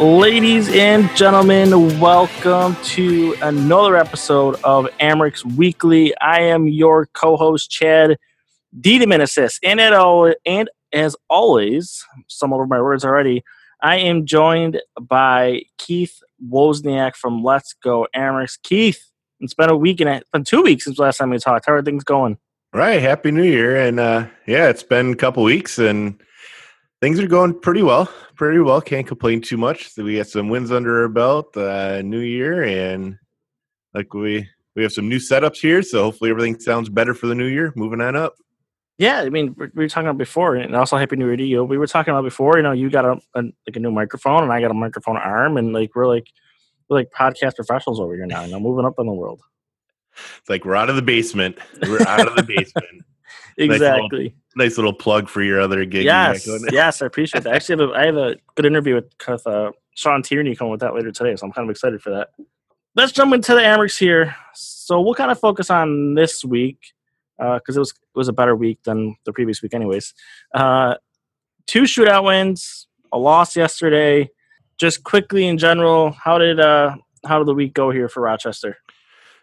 Ladies and gentlemen, welcome to another episode of Amerks Weekly. I am your co-host Chad Diedemann and at all, and as always, some over my words already. I am joined by Keith Wozniak from Let's Go Amerks. Keith, it's been a week and it's been two weeks since last time we talked. How are things going? Right. Happy New Year. And uh yeah, it's been a couple weeks and things are going pretty well. Pretty well. Can't complain too much. We got some wins under our belt, uh new year and like we we have some new setups here, so hopefully everything sounds better for the new year. Moving on up. Yeah, I mean, we we were talking about before, and also Happy New Year to you. We were talking about before, you know, you got a, a like a new microphone, and I got a microphone arm, and like we're like we're like podcast professionals over here now, you know, moving up in the world. It's like we're out of the basement. We're out of the basement. Exactly. Nice little plug for your other gig. yes, yes, I appreciate that. Actually, I have a, I have a good interview with, with uh, Sean Tierney coming with that later today, so I'm kind of excited for that. Let's jump into the Amerks here. So we'll kind of focus on this week because it was it was a better week than the previous week, anyways. Uh, two shootout wins, a loss yesterday. Just quickly in general, how did uh, how did the week go here for Rochester?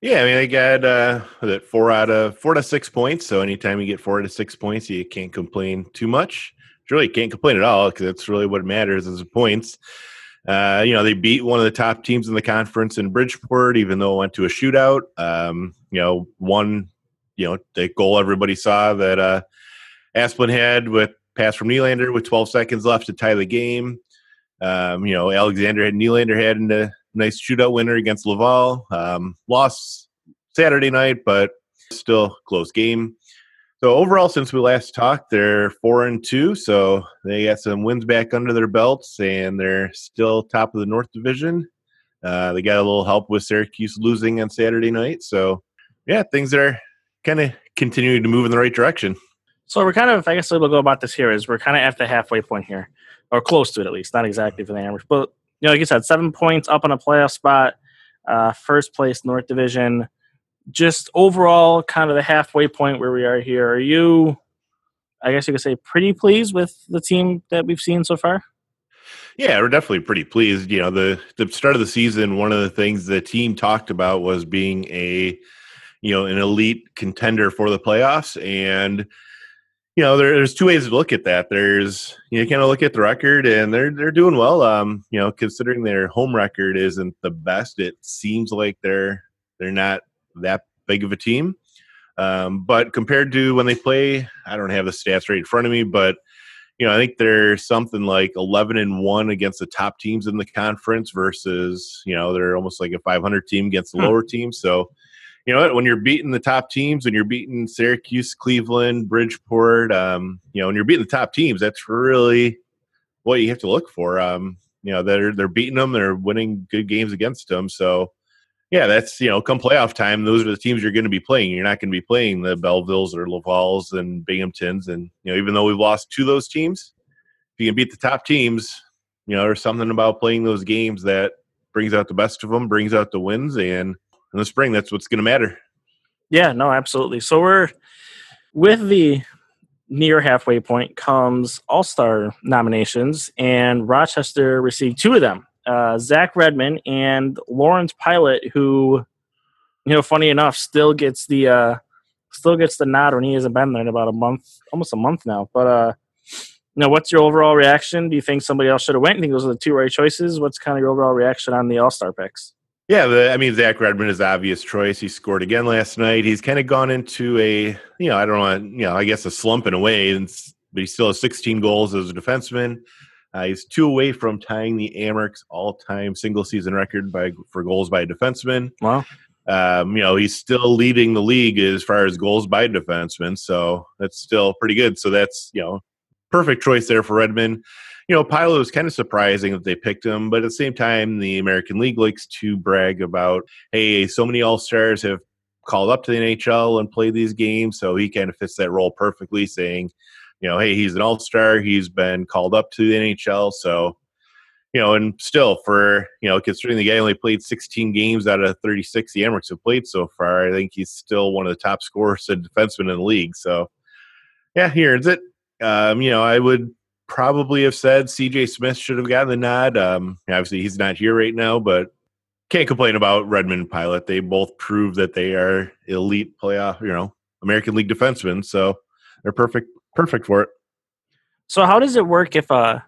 Yeah, I mean, I got uh, it four out of four to six points. So anytime you get four to six points, you can't complain too much. Really can't complain at all because that's really what matters is the points. Uh, you know, they beat one of the top teams in the conference in Bridgeport, even though it went to a shootout. Um, you know, one, you know, the goal everybody saw that uh, Asplin had with pass from Nylander with 12 seconds left to tie the game. Um, you know, Alexander had Nylander had a nice shootout winner against Laval. Um, lost Saturday night, but still close game. So overall, since we last talked, they're four and two. So they got some wins back under their belts, and they're still top of the North Division. Uh, they got a little help with Syracuse losing on Saturday night. So yeah, things are kind of continuing to move in the right direction. So we're kind of, I guess we'll go about this here is we're kind of at the halfway point here, or close to it at least. Not exactly for the Amerks, but you know, like you said, seven points up on a playoff spot, uh, first place North Division. Just overall, kind of the halfway point where we are here. Are you? I guess you could say pretty pleased with the team that we've seen so far. Yeah, we're definitely pretty pleased. You know, the the start of the season, one of the things the team talked about was being a, you know, an elite contender for the playoffs, and you know, there, there's two ways to look at that. There's you know, kind of look at the record, and they're they're doing well. Um, you know, considering their home record isn't the best, it seems like they're they're not that big of a team. Um, but compared to when they play, I don't have the stats right in front of me, but you know, I think they're something like 11 and 1 against the top teams in the conference versus, you know, they're almost like a 500 team against the Hmm. lower teams. So, you know, what, when you're beating the top teams, when you're beating Syracuse, Cleveland, Bridgeport, um, you know, when you're beating the top teams, that's really what you have to look for. Um, you know, they're they're beating them, they're winning good games against them. So, yeah, that's you know, come playoff time, those are the teams you're going to be playing. You're not going to be playing the Bellevilles or Lavals and Binghamtons, and you know, even though we've lost to those teams, if you can beat the top teams, you know, there's something about playing those games that brings out the best of them, brings out the wins, and in the spring, that's what's going to matter. Yeah, no, absolutely. So we're with the near halfway point comes All Star nominations, and Rochester received two of them. Uh, Zach Redmond and Lawrence Pilut, who, you know, funny enough, still gets the uh, still gets the nod when he hasn't been there in about a month, almost a month now. But uh, you know, what's your overall reaction? Do you think somebody else should have went? You think those are the two right choices? What's kind of your overall reaction on the All Star picks? Yeah, the, I mean, Zach Redmond is obvious choice. He scored again last night. He's kind of gone into a, you know, I don't know, you know, I guess a slump in a way, and, but he still has 16 goals as a defenseman. Uh, he's two away from tying the Amerks all-time single-season record by for goals by a defenseman. Well, Um, you know, he's still leading the league as far as goals by a defenseman, so that's still pretty good. So that's you know, perfect choice there for Redmond. You know, Pilut was kind of surprising that they picked him, but at the same time, the American League likes to brag about, hey, so many All Stars have called up to the NHL and played these games, so he kind of fits that role perfectly, saying, you know, hey, he's an All Star, he's been called up to the NHL, so you know, and still for, you know, considering the guy only played 16 games out of 36 the Amerks have played so far, I think he's still one of the top scorers and defensemen in the league. So, yeah, here's it. Um, you know, I would probably have said CJ Smith should have gotten the nod. Um, obviously, he's not here right now, but can't complain about Redmond Pilut. They both prove that they are elite playoff, you know, American League defensemen. So they're perfect, perfect for it. So how does it work if uh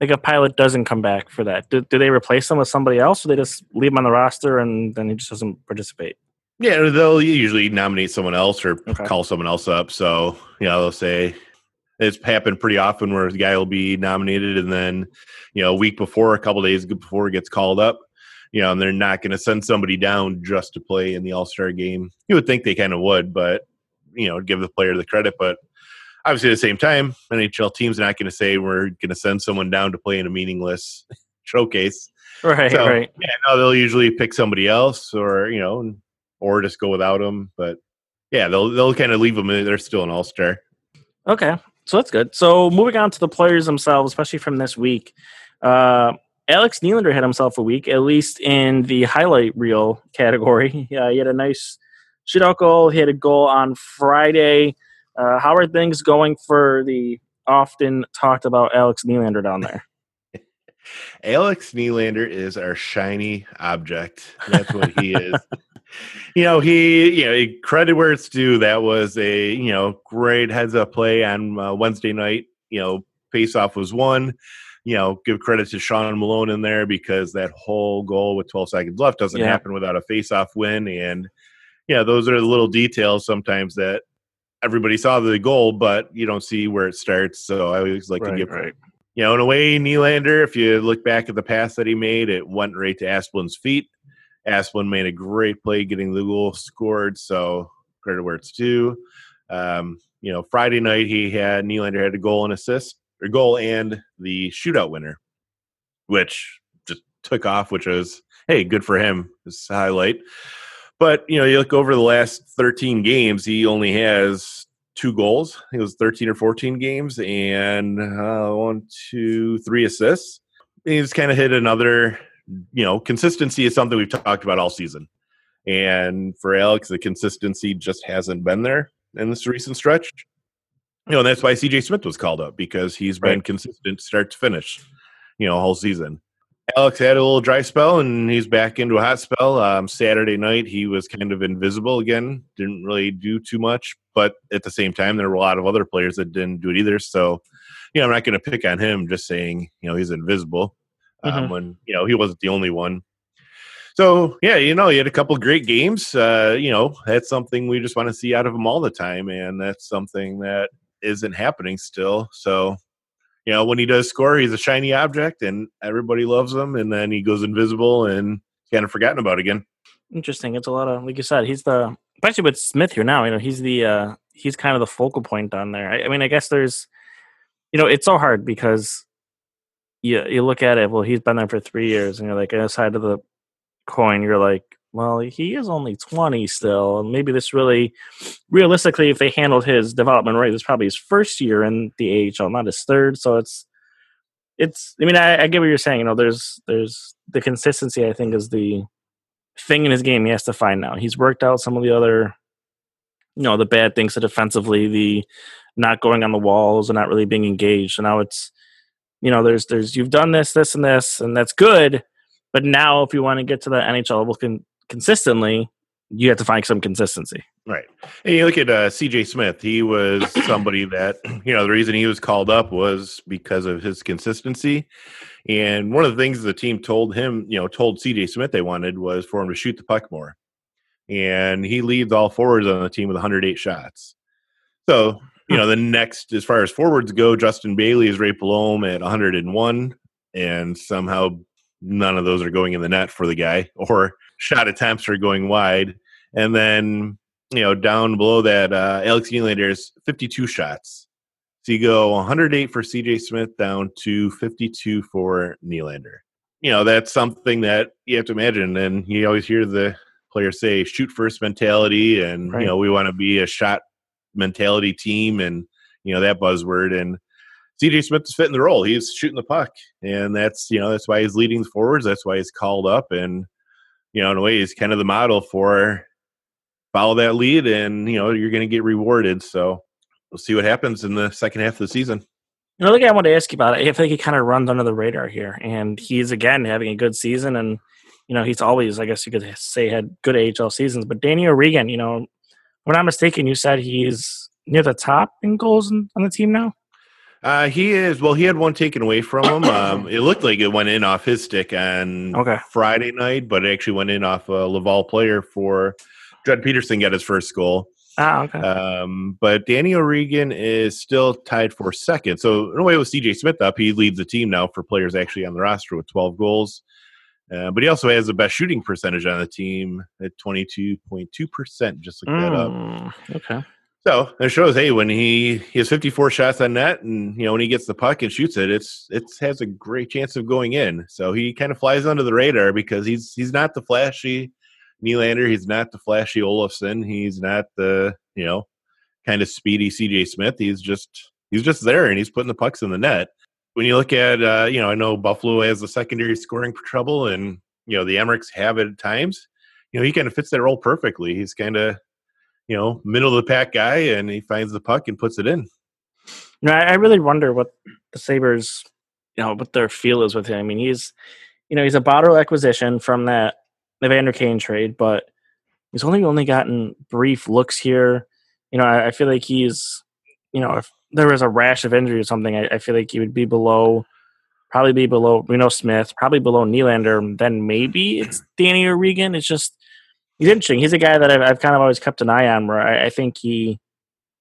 like a Pilut doesn't come back for that? Do, do they replace him with somebody else, or they just leave him on the roster and then he just doesn't participate? Yeah, they'll usually nominate someone else or Okay. call someone else up. So, you know, they'll say it's happened pretty often where the guy will be nominated and then, you know, a week before, a couple days before it gets called up, you know, and they're not going to send somebody down just to play in the All Star game. You would think they kind of would, but, you know, give the player the credit. But obviously, at the same time, NHL team's not going to say we're going to send someone down to play in a meaningless showcase. Right, So, right. Yeah, no, they'll usually pick somebody else, or you know, or just go without them. But yeah, they'll they'll kind of leave them. They're still an all star. Okay, so that's good. So moving on to the players themselves, especially from this week, uh, Alex Nylander had himself a week, at least in the highlight reel category. Yeah, he had a nice shootout goal. He had a goal on Friday. Uh, how are things going for the often talked about Alex Nylander down there? Alex Nylander is our shiny object. That's what he is. you know, he, you know, credit where it's due. That was a, you know, great heads up play on uh, Wednesday night. You know, face off was won. You know, give credit to Sean Malone in there because that whole goal with 12 seconds left doesn't Yeah. happen without a face off win. And, yeah, those are the little details sometimes that everybody saw the goal, but you don't see where it starts. So I always like to give right. you know, in a way, Nylander, if you look back at the pass that he made, it went right to Asplin's feet. Asplin made a great play getting the goal scored, so credit where it's due. Um, you know, Friday night he had Nylander had a goal and assist, or goal and the shootout winner, which just took off, which was hey, good for him. This highlight. But you know, you look over the last 13 games, he only has two goals. It was 13 or 14 games and uh, one, two, three assists. He's kind of hit another, you know, consistency is something we've talked about all season. And for Alex, the consistency just hasn't been there in this recent stretch. You know, and that's why CJ Smith was called up because he's been consistent start to finish, you know, whole season. Alex had a little dry spell and he's back into a hot spell. Um, Saturday night, he was kind of invisible again, didn't really do too much. But at the same time, there were a lot of other players that didn't do it either. So, you know, I'm not going to pick on him just saying, you know, he's invisible um, Mhm. when, you know, he wasn't the only one. So, yeah, you know, he had a couple great games. Uh, you know, that's something we just want to see out of him all the time. And that's something that isn't happening still. So, you know, when he does score, he's a shiny object and everybody loves him. And then he goes invisible and kind of forgotten about again. Interesting. It's a lot of like you said. He's the especially with Smith here now. You know, he's the uh he's kind of the focal point down there. I, I mean, I guess there's, you know, it's so hard because you you look at it. Well, he's been there for three years, and you're like, on the side of the coin, you're like, well, he is only twenty still, and maybe this really, realistically, if they handled his development right, this probably his first year in the AHL, not his third. So it's. It's. I mean, I, I get what you're saying. You know, there's, there's the consistency. I think is the, thing in his game he has to find now. He's worked out some of the other, you know, the bad things defensively, the not going on the walls and not really being engaged. So now it's, you know, there's there's you've done this, this, and this, and that's good. But now, if you want to get to the NHL level con- consistently, you have to find some consistency. Right. And you look at uh, CJ Smith, he was somebody that, you know, the reason he was called up was because of his consistency. And one of the things the team told him, you know, told CJ Smith they wanted was for him to shoot the puck more. And he leads all forwards on the team with 108 shots. So, you know, the next, as far as forwards go, Justin Bailey is below him at 101. And somehow none of those are going in the net for the guy, or shot attempts are going wide. And then, you know, down below that, uh, Alex is 52 shots. So you go 108 for CJ Smith down to 52 for Nylander. You know, that's something that you have to imagine. And you always hear the players say shoot first mentality and, Right. you know, we want to be a shot mentality team and, you know, that buzzword. And CJ Smith is fitting the role. He's shooting the puck. And that's, you know, that's why he's leading the forwards. That's why he's called up. And, you know, in a way, he's kind of the model for follow that lead and, you know, you're going to get rewarded. So we'll see what happens in the second half of the season. Another guy I want to ask you about, I like he kind of runs under the radar here, and he's again having a good season, and you know he's always, I guess you could say, had good AHL seasons. But Danny O'Regan, you know, I'm not mistaken, you said he's near the top in goals in, on the team now. Uh, he is, well, he had one taken away from him. Um, it looked like it went in off his stick on Okay. Friday night, but it actually went in off a Laval player for Judd Peterson got his first goal. Ah, okay. Um, but Danny O'Regan is still tied for second. So in a way, with CJ Smith up, he leads the team now for players actually on the roster with 12 goals. Uh, but he also has the best shooting percentage on the team at 22.2%. Just look that up. Mm, okay. So it shows, hey, when he, he has 54 shots on net, and you know when he gets the puck and shoots it, it's it has a great chance of going in. So he kind of flies under the radar because he's he's not the flashy Nylander, he's not the flashy Olofsson, he's not the you know kind of speedy CJ Smith. He's just he's just there and he's putting the pucks in the net. When you look at uh, you know, I know Buffalo has the secondary scoring trouble, and you know the Amerks have it at times. You know he kind of fits that role perfectly. He's kind of you know, middle of the pack guy, and he finds the puck and puts it in. You know, I, I really wonder what the Sabres, you know, what their feel is with him. I mean, he's, you know, he's a Botterill acquisition from that Evander Kane trade, but he's only only gotten brief looks here. You know, I, I feel like he's, you know, if there was a rash of injury or something, I, I feel like he would be below, probably be below Reno Smith, probably below Nylander. Then maybe it's Danny O'Regan. It's just he's interesting. He's a guy that I've, I've kind of always kept an eye on. Where I, I think he,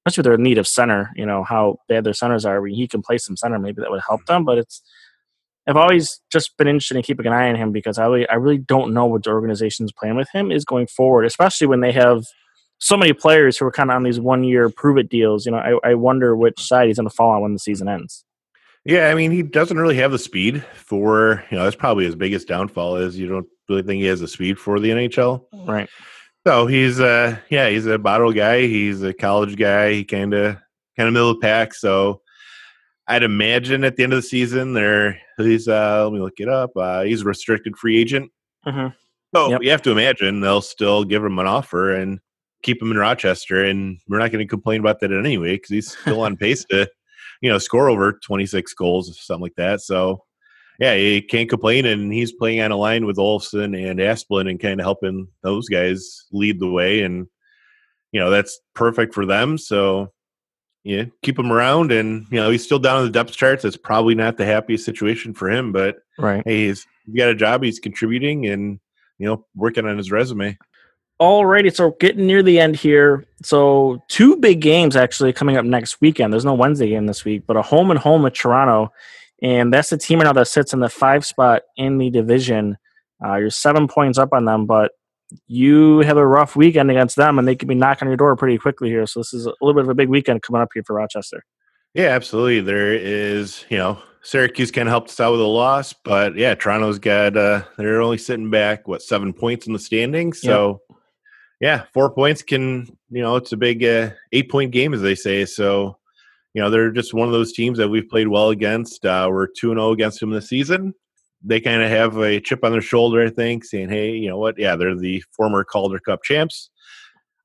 especially with their need of center, you know how bad their centers are. Where he can play some center, maybe that would help them. But it's I've always just been interested in keeping an eye on him because I really, I really don't know what the organization's plan with him is going forward, especially when they have so many players who are kind of on these one year prove it deals. You know, I, I wonder which side he's going to fall on when the season ends. Yeah, I mean, he doesn't really have the speed for, you know, that's probably his biggest downfall is you don't really think he has the speed for the NHL. Right. So he's, uh, yeah, he's a Botterill guy. He's a college guy. He kind of, kind of middle of the pack. So I'd imagine at the end of the season, there, he's, uh, let me look it up. Uh, he's a restricted free agent. hmm So Yep. you have to imagine they'll still give him an offer and keep him in Rochester, and we're not going to complain about that anyway because he's still on pace to, you know, score over 26 goals or something like that. So, yeah, he can't complain, and he's playing on a line with Olofsson and Asplin and kind of helping those guys lead the way, and you know that's perfect for them. So, yeah, keep him around, and you know he's still down in the depth charts. That's probably not the happiest situation for him, but Right. hey, he's got a job, he's contributing, and you know working on his resume. Alrighty, so getting near the end here. So two big games actually coming up next weekend. There's no Wednesday game this week, but a home and home with Toronto, and that's the team right now that sits in the five spot in the division. Uh, you're seven points up on them, but you have a rough weekend against them, and they could be knocking on your door pretty quickly here. So this is a little bit of a big weekend coming up here for Rochester. Yeah, absolutely. There is, you know, Syracuse kind of helped us out with a loss, but yeah, Toronto's got uh they're only sitting back what seven points in the standings. So yeah, four points can you know it's a big uh, eight point game as they say. So you know they're just one of those teams that we've played well against. Uh, we're two and zero against them this season. They kind of have a chip on their shoulder, I think, saying, "Hey, you know what? Yeah, they're the former Calder Cup champs."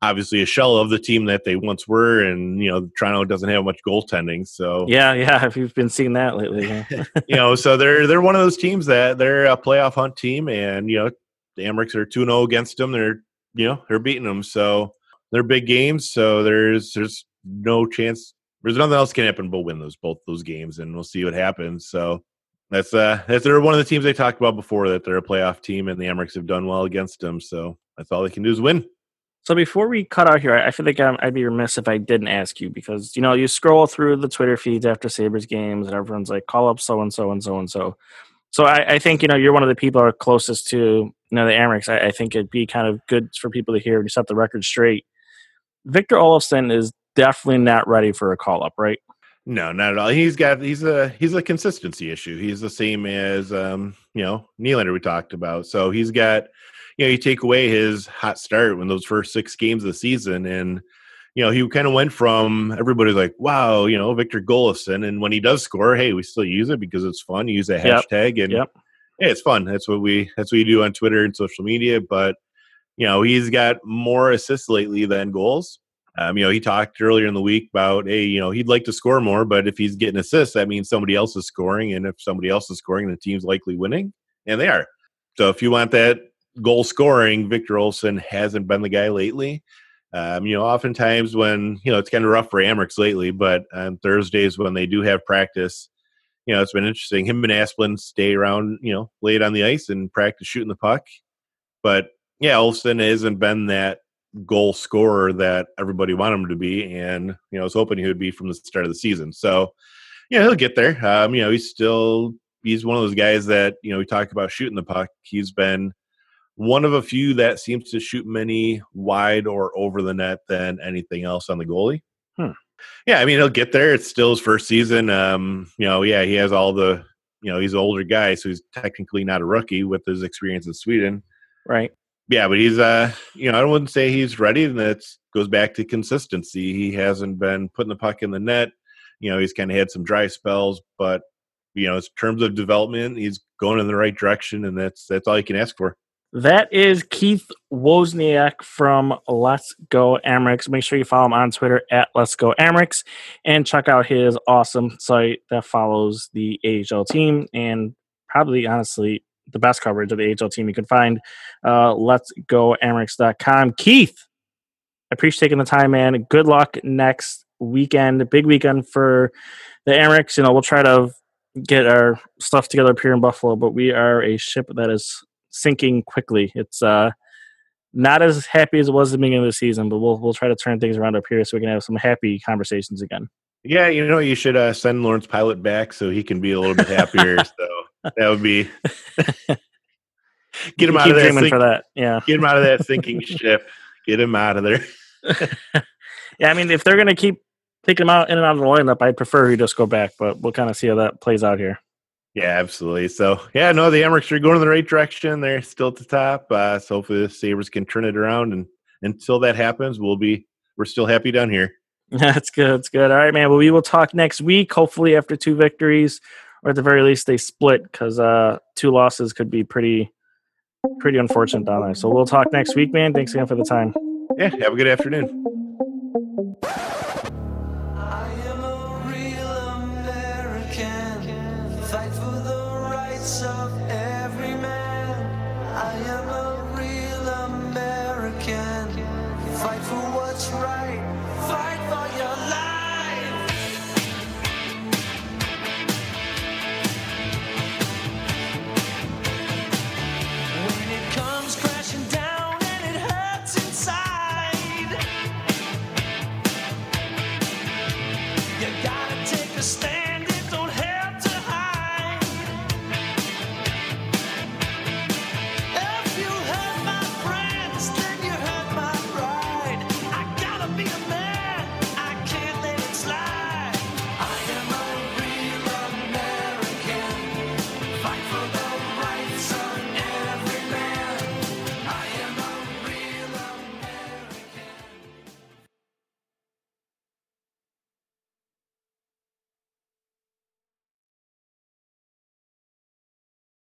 Obviously, a shell of the team that they once were, and you know Toronto doesn't have much goaltending, so Yeah, yeah. If you've been seeing that lately, yeah. you know, so they're they're one of those teams that they're a playoff hunt team, and you know, the Amerks are two zero against them. They're you know they're beating them, so they're big games. So there's there's no chance. There's nothing else can happen but win those both those games, and we'll see what happens. So that's uh that's they're one of the teams they talked about before that they're a playoff team, and the Amerks have done well against them. So that's all they can do is win. So before we cut out here, I I feel like I'm, I'd be remiss if I didn't ask you because you know you scroll through the Twitter feeds after Sabres games and everyone's like, call up so and so and so and so. So I, I think you know you're one of the people are closest to you know the Amerks. I, I think it'd be kind of good for people to hear to set the record straight. Victor Olofsson is definitely not ready for a call up, right? No, not at all. He's got he's a he's a consistency issue. He's the same as um, you know, Nylander we talked about. So he's got you know, you take away his hot start when those first six games of the season and you know, he kind of went from everybody's like, wow, you know, Victor Golofson. And when he does score, hey, we still use it because it's fun. use that Yep. hashtag and Yep. It's fun. That's what we that's what you do on Twitter and social media. But you know, he's got more assists lately than goals. Um, you know, he talked earlier in the week about, hey, you know, he'd like to score more, but if he's getting assists, that means somebody else is scoring, and if somebody else is scoring, the team's likely winning, and they are. So if you want that goal scoring, Victor Olofsson hasn't been the guy lately. Um, you know, oftentimes when you know it's kind of rough for Amerks lately, but on Thursdays when they do have practice, you know, it's been interesting. Him and Asplin stay around, you know, late on the ice and practice shooting the puck. But yeah, Olofsson hasn't been that goal scorer that everybody wanted him to be, and you know, I was hoping he would be from the start of the season. So, yeah, he'll get there. Um, you know, he's still he's one of those guys that you know we talk about shooting the puck. He's been one of a few that seems to shoot many wide or over the net than anything else on the goalie. Hmm. Yeah, I mean he'll get there. It's still his first season. Um, you know, yeah, he has all the you know he's an older guy, so he's technically not a rookie with his experience in Sweden. Right. Yeah, but he's uh you know, I wouldn't say he's ready, and that goes back to consistency. He hasn't been putting the puck in the net. You know, he's kind of had some dry spells, but you know, in terms of development, he's going in the right direction, and that's that's all you can ask for. That is Keith Wozniak from Let's Go Amerks. Make sure you follow him on Twitter at Let's Go Amerks and check out his awesome site that follows the AHL team and probably, honestly, the best coverage of the AHL team you can find. Uh, let's go Amerks.com. Keith, I appreciate taking the time, man. Good luck next weekend. Big weekend for the Amerks. You know, we'll try to get our stuff together up here in Buffalo, but we are a ship that is sinking quickly. It's uh not as happy as it was at the beginning of the season, but we'll we'll try to turn things around up here so we can have some happy conversations again. Yeah, you know, you should uh, send Lawrence Pilut back so he can be a little bit happier. so that would be get him out of there. dreaming for that. Yeah, get him out of that sinking ship. Get him out of there. yeah. I mean, if they're gonna keep taking him out in and out of the lineup, I'd prefer he just go back. But we'll kind of see how that plays out here. Yeah, absolutely. So, yeah, no, the Amerks are going in the right direction. They're still at the top. Uh, so hopefully the Sabres can turn it around. And until that happens, we'll be we're still happy down here. That's good. That's good. All right, man. Well, we will talk next week. Hopefully, after two victories, or at the very least, they split because uh, two losses could be pretty, pretty unfortunate down there. So we'll talk next week, man. Thanks again for the time. Yeah, have a good afternoon. understand.